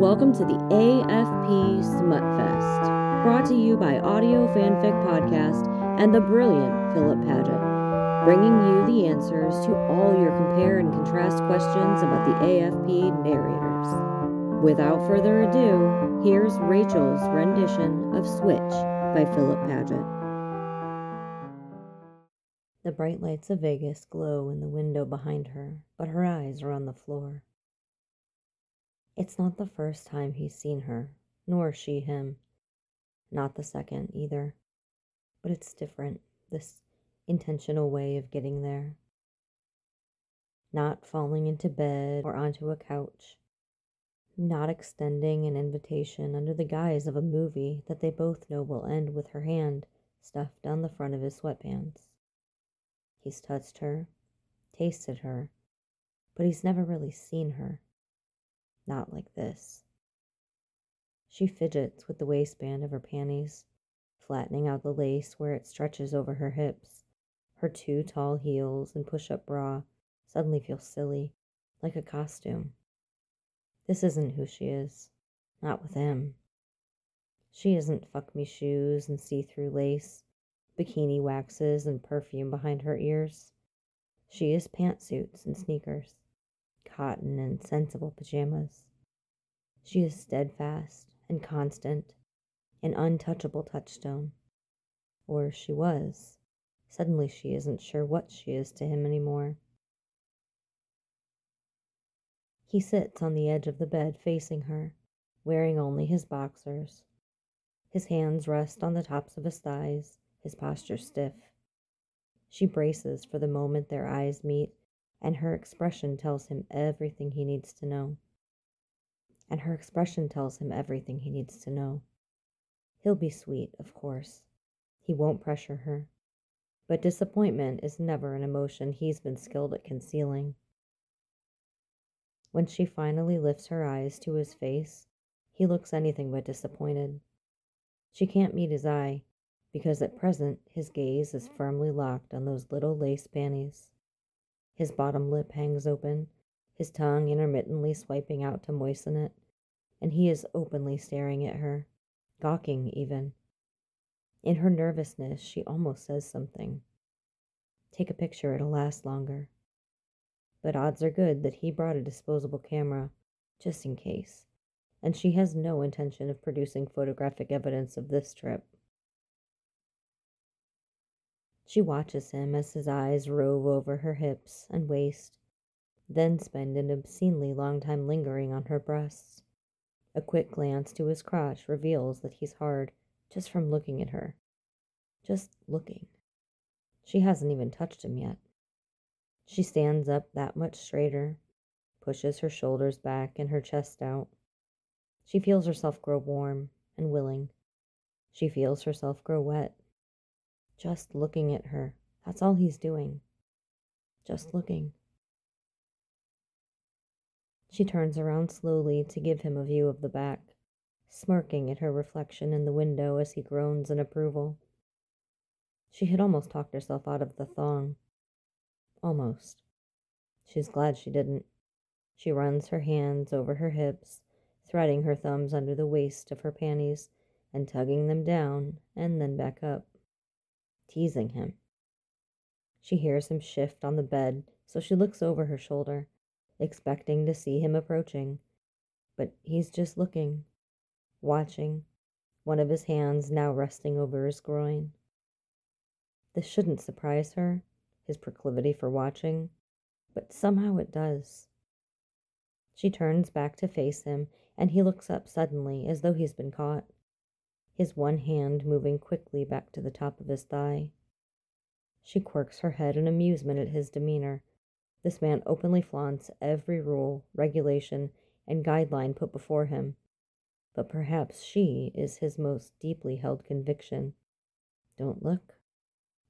Welcome to the AFP Smutfest, brought to you by Audio Fanfic Podcast and the brilliant Philip Paget, bringing you the answers to all your compare and contrast questions about the AFP narrators. Without further ado, here's Rachel's rendition of Switch by Philip Paget. The bright lights of Vegas glow in the window behind her, but her eyes are on the floor. It's not the first time he's seen her, nor she him. Not the second either. But it's different, this intentional way of getting there. Not falling into bed or onto a couch. Not extending an invitation under the guise of a movie that they both know will end with her hand stuffed down the front of his sweatpants. He's touched her, tasted her, but he's never really seen her. Not like this. She fidgets with the waistband of her panties, flattening out the lace where it stretches over her hips. Her two tall heels and push up bra suddenly feel silly, like a costume. This isn't who she is. Not with him. She isn't fuck me shoes and see through lace, bikini waxes and perfume behind her ears. She is pantsuits and sneakers cotton and sensible pajamas. She is steadfast and constant, an untouchable touchstone. Or she was. Suddenly she isn't sure what she is to him anymore. He sits on the edge of the bed facing her, wearing only his boxers. His hands rest on the tops of his thighs, his posture stiff. She braces for the moment their eyes meet and her expression tells him everything he needs to know. And her expression tells him everything he needs to know. He'll be sweet, of course. He won't pressure her. But disappointment is never an emotion he's been skilled at concealing. When she finally lifts her eyes to his face, he looks anything but disappointed. She can't meet his eye, because at present his gaze is firmly locked on those little lace panties. His bottom lip hangs open, his tongue intermittently swiping out to moisten it, and he is openly staring at her, gawking even. In her nervousness, she almost says something. Take a picture, it'll last longer. But odds are good that he brought a disposable camera, just in case, and she has no intention of producing photographic evidence of this trip. She watches him as his eyes rove over her hips and waist, then spend an obscenely long time lingering on her breasts. A quick glance to his crotch reveals that he's hard just from looking at her. Just looking. She hasn't even touched him yet. She stands up that much straighter, pushes her shoulders back and her chest out. She feels herself grow warm and willing. She feels herself grow wet just looking at her. That's all he's doing. Just mm-hmm. looking. She turns around slowly to give him a view of the back, smirking at her reflection in the window as he groans in approval. She had almost talked herself out of the thong. Almost. She's glad she didn't. She runs her hands over her hips, threading her thumbs under the waist of her panties and tugging them down and then back up teasing him. She hears him shift on the bed, so she looks over her shoulder, expecting to see him approaching. But he's just looking, watching, one of his hands now resting over his groin. This shouldn't surprise her, his proclivity for watching, but somehow it does. She turns back to face him, and he looks up suddenly as though he's been caught his one hand moving quickly back to the top of his thigh. She quirks her head in amusement at his demeanor. This man openly flaunts every rule, regulation, and guideline put before him. But perhaps she is his most deeply held conviction. Don't look,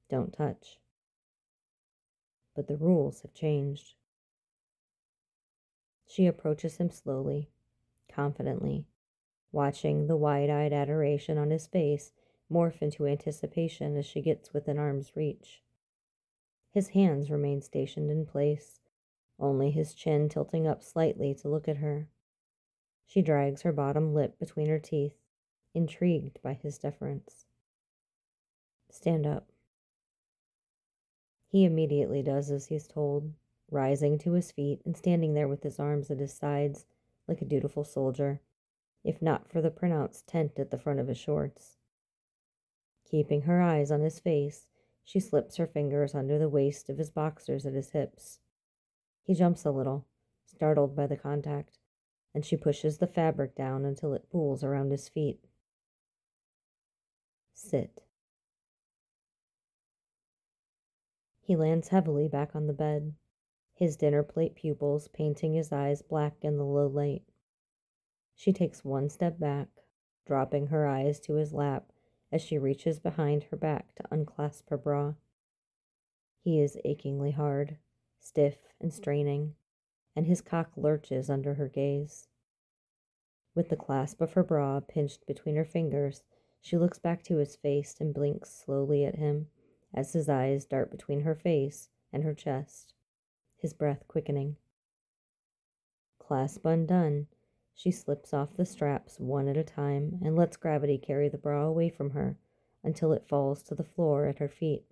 don't touch. But the rules have changed. She approaches him slowly, confidently, watching the wide eyed adoration on his face morph into anticipation as she gets within arm's reach. His hands remain stationed in place, only his chin tilting up slightly to look at her. She drags her bottom lip between her teeth, intrigued by his deference. Stand up. He immediately does as he's told, rising to his feet and standing there with his arms at his sides like a dutiful soldier, if not for the pronounced tent at the front of his shorts. Keeping her eyes on his face, she slips her fingers under the waist of his boxers at his hips. He jumps a little, startled by the contact, and she pushes the fabric down until it pools around his feet. Sit. He lands heavily back on the bed, his dinner plate pupils painting his eyes black in the low light. She takes one step back, dropping her eyes to his lap as she reaches behind her back to unclasp her bra. He is achingly hard, stiff and straining, and his cock lurches under her gaze. With the clasp of her bra pinched between her fingers, she looks back to his face and blinks slowly at him as his eyes dart between her face and her chest, his breath quickening. Clasp undone, she slips off the straps one at a time and lets gravity carry the bra away from her until it falls to the floor at her feet.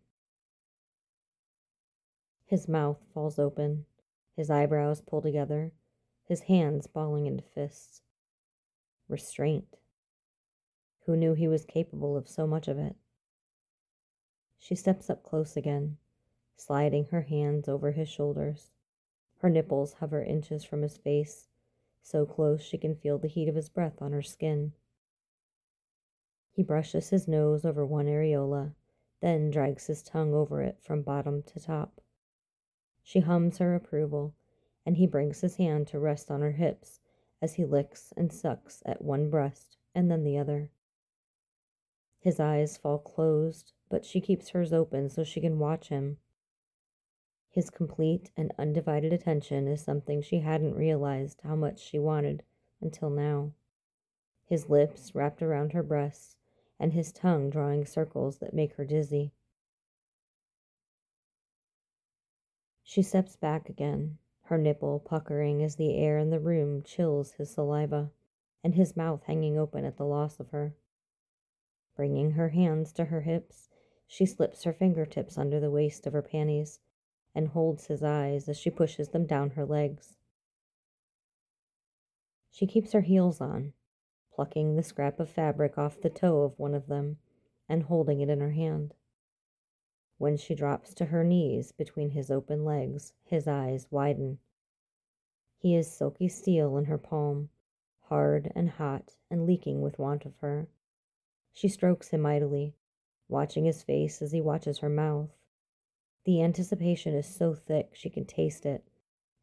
His mouth falls open, his eyebrows pull together, his hands balling into fists. Restraint. Who knew he was capable of so much of it? She steps up close again, sliding her hands over his shoulders. Her nipples hover inches from his face, so close she can feel the heat of his breath on her skin. He brushes his nose over one areola, then drags his tongue over it from bottom to top. She hums her approval, and he brings his hand to rest on her hips as he licks and sucks at one breast and then the other. His eyes fall closed, but she keeps hers open so she can watch him. His complete and undivided attention is something she hadn't realized how much she wanted until now. His lips wrapped around her breasts, and his tongue drawing circles that make her dizzy. She steps back again, her nipple puckering as the air in the room chills his saliva, and his mouth hanging open at the loss of her. Bringing her hands to her hips, she slips her fingertips under the waist of her panties and holds his eyes as she pushes them down her legs. She keeps her heels on, plucking the scrap of fabric off the toe of one of them and holding it in her hand. When she drops to her knees between his open legs, his eyes widen. He is silky steel in her palm, hard and hot and leaking with want of her. She strokes him idly, watching his face as he watches her mouth. The anticipation is so thick she can taste it,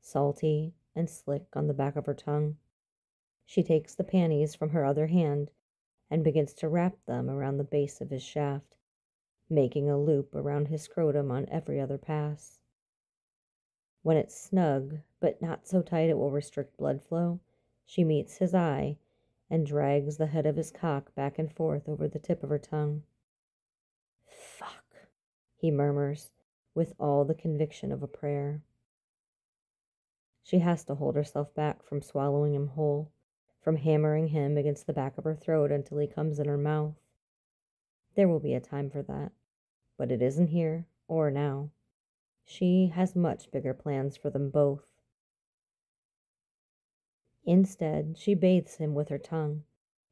salty and slick on the back of her tongue. She takes the panties from her other hand and begins to wrap them around the base of his shaft, making a loop around his scrotum on every other pass. When it's snug, but not so tight it will restrict blood flow, she meets his eye and drags the head of his cock back and forth over the tip of her tongue. Fuck, he murmurs with all the conviction of a prayer. She has to hold herself back from swallowing him whole, from hammering him against the back of her throat until he comes in her mouth. There will be a time for that, but it isn't here or now. She has much bigger plans for them both. Instead, she bathes him with her tongue,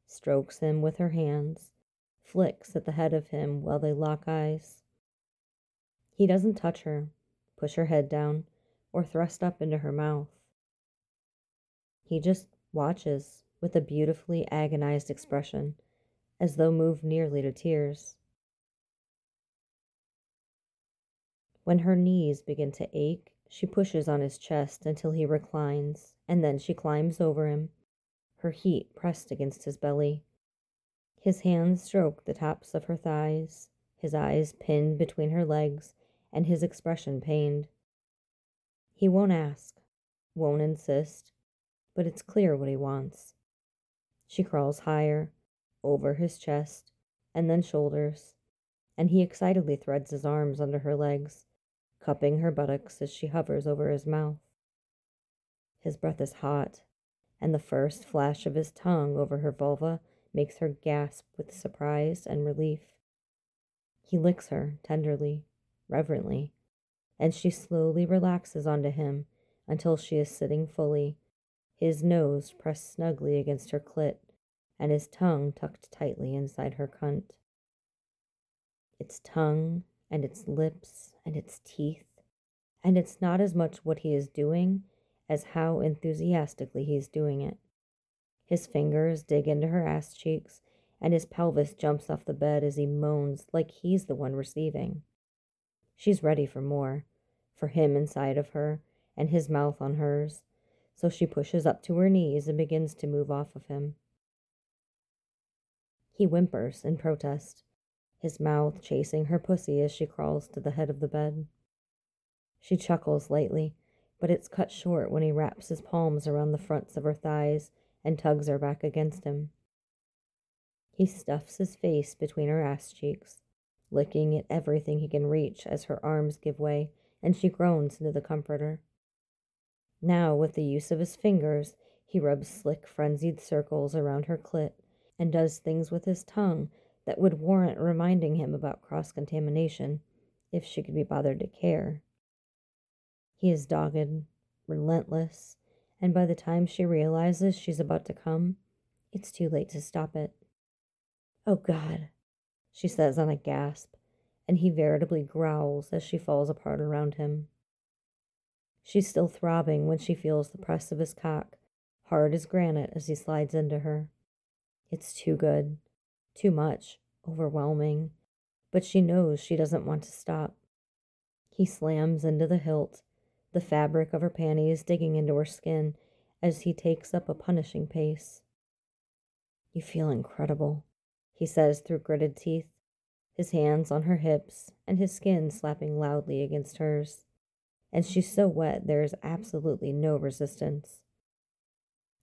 strokes him with her hands, flicks at the head of him while they lock eyes. He doesn't touch her, push her head down, or thrust up into her mouth. He just watches with a beautifully agonized expression, as though moved nearly to tears. When her knees begin to ache, she pushes on his chest until he reclines, and then she climbs over him, her heat pressed against his belly. His hands stroke the tops of her thighs, his eyes pinned between her legs, and his expression pained. He won't ask, won't insist, but it's clear what he wants. She crawls higher, over his chest, and then shoulders, and he excitedly threads his arms under her legs cupping her buttocks as she hovers over his mouth. His breath is hot, and the first flash of his tongue over her vulva makes her gasp with surprise and relief. He licks her tenderly, reverently, and she slowly relaxes onto him until she is sitting fully, his nose pressed snugly against her clit and his tongue tucked tightly inside her cunt. Its tongue and its lips and its teeth, and it's not as much what he is doing as how enthusiastically he's doing it. His fingers dig into her ass cheeks, and his pelvis jumps off the bed as he moans like he's the one receiving. She's ready for more, for him inside of her, and his mouth on hers, so she pushes up to her knees and begins to move off of him. He whimpers in protest, his mouth chasing her pussy as she crawls to the head of the bed. She chuckles lightly, but it's cut short when he wraps his palms around the fronts of her thighs and tugs her back against him. He stuffs his face between her ass cheeks, licking at everything he can reach as her arms give way and she groans into the comforter. Now, with the use of his fingers, he rubs slick, frenzied circles around her clit and does things with his tongue that would warrant reminding him about cross contamination if she could be bothered to care. He is dogged, relentless, and by the time she realizes she's about to come, it's too late to stop it. Oh God, she says on a gasp, and he veritably growls as she falls apart around him. She's still throbbing when she feels the press of his cock, hard as granite as he slides into her. It's too good, too much, overwhelming, but she knows she doesn't want to stop. He slams into the hilt, the fabric of her panties digging into her skin as he takes up a punishing pace. You feel incredible, he says through gritted teeth, his hands on her hips and his skin slapping loudly against hers. And she's so wet there is absolutely no resistance.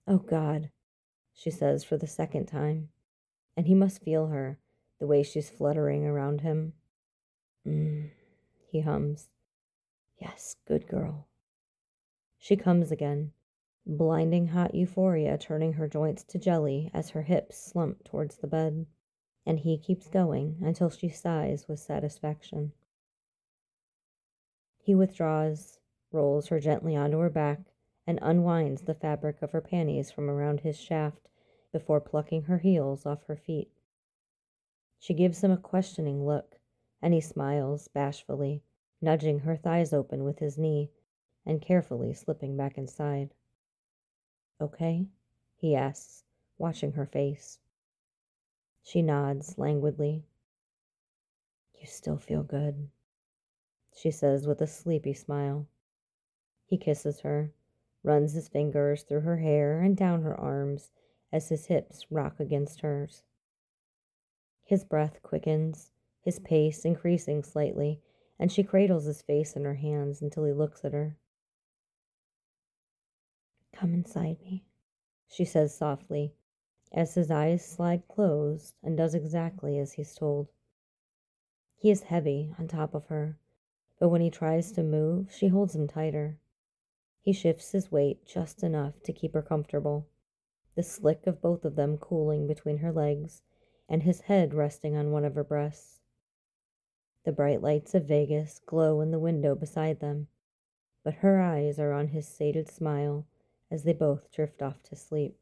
Oh God, she says for the second time, and he must feel her, the way she's fluttering around him. Mm, he hums. Yes, good girl. She comes again, blinding hot euphoria turning her joints to jelly as her hips slump towards the bed, and he keeps going until she sighs with satisfaction. He withdraws, rolls her gently onto her back, and unwinds the fabric of her panties from around his shaft before plucking her heels off her feet. She gives him a questioning look, and he smiles bashfully, nudging her thighs open with his knee and carefully slipping back inside. Okay? he asks, watching her face. She nods languidly. You still feel good, she says with a sleepy smile. He kisses her, runs his fingers through her hair and down her arms as his hips rock against hers. His breath quickens, his pace increasing slightly, and she cradles his face in her hands until he looks at her. Come inside me, she says softly, as his eyes slide closed and does exactly as he's told. He is heavy on top of her, but when he tries to move, she holds him tighter. He shifts his weight just enough to keep her comfortable, the slick of both of them cooling between her legs and his head resting on one of her breasts. The bright lights of Vegas glow in the window beside them, but her eyes are on his sated smile as they both drift off to sleep.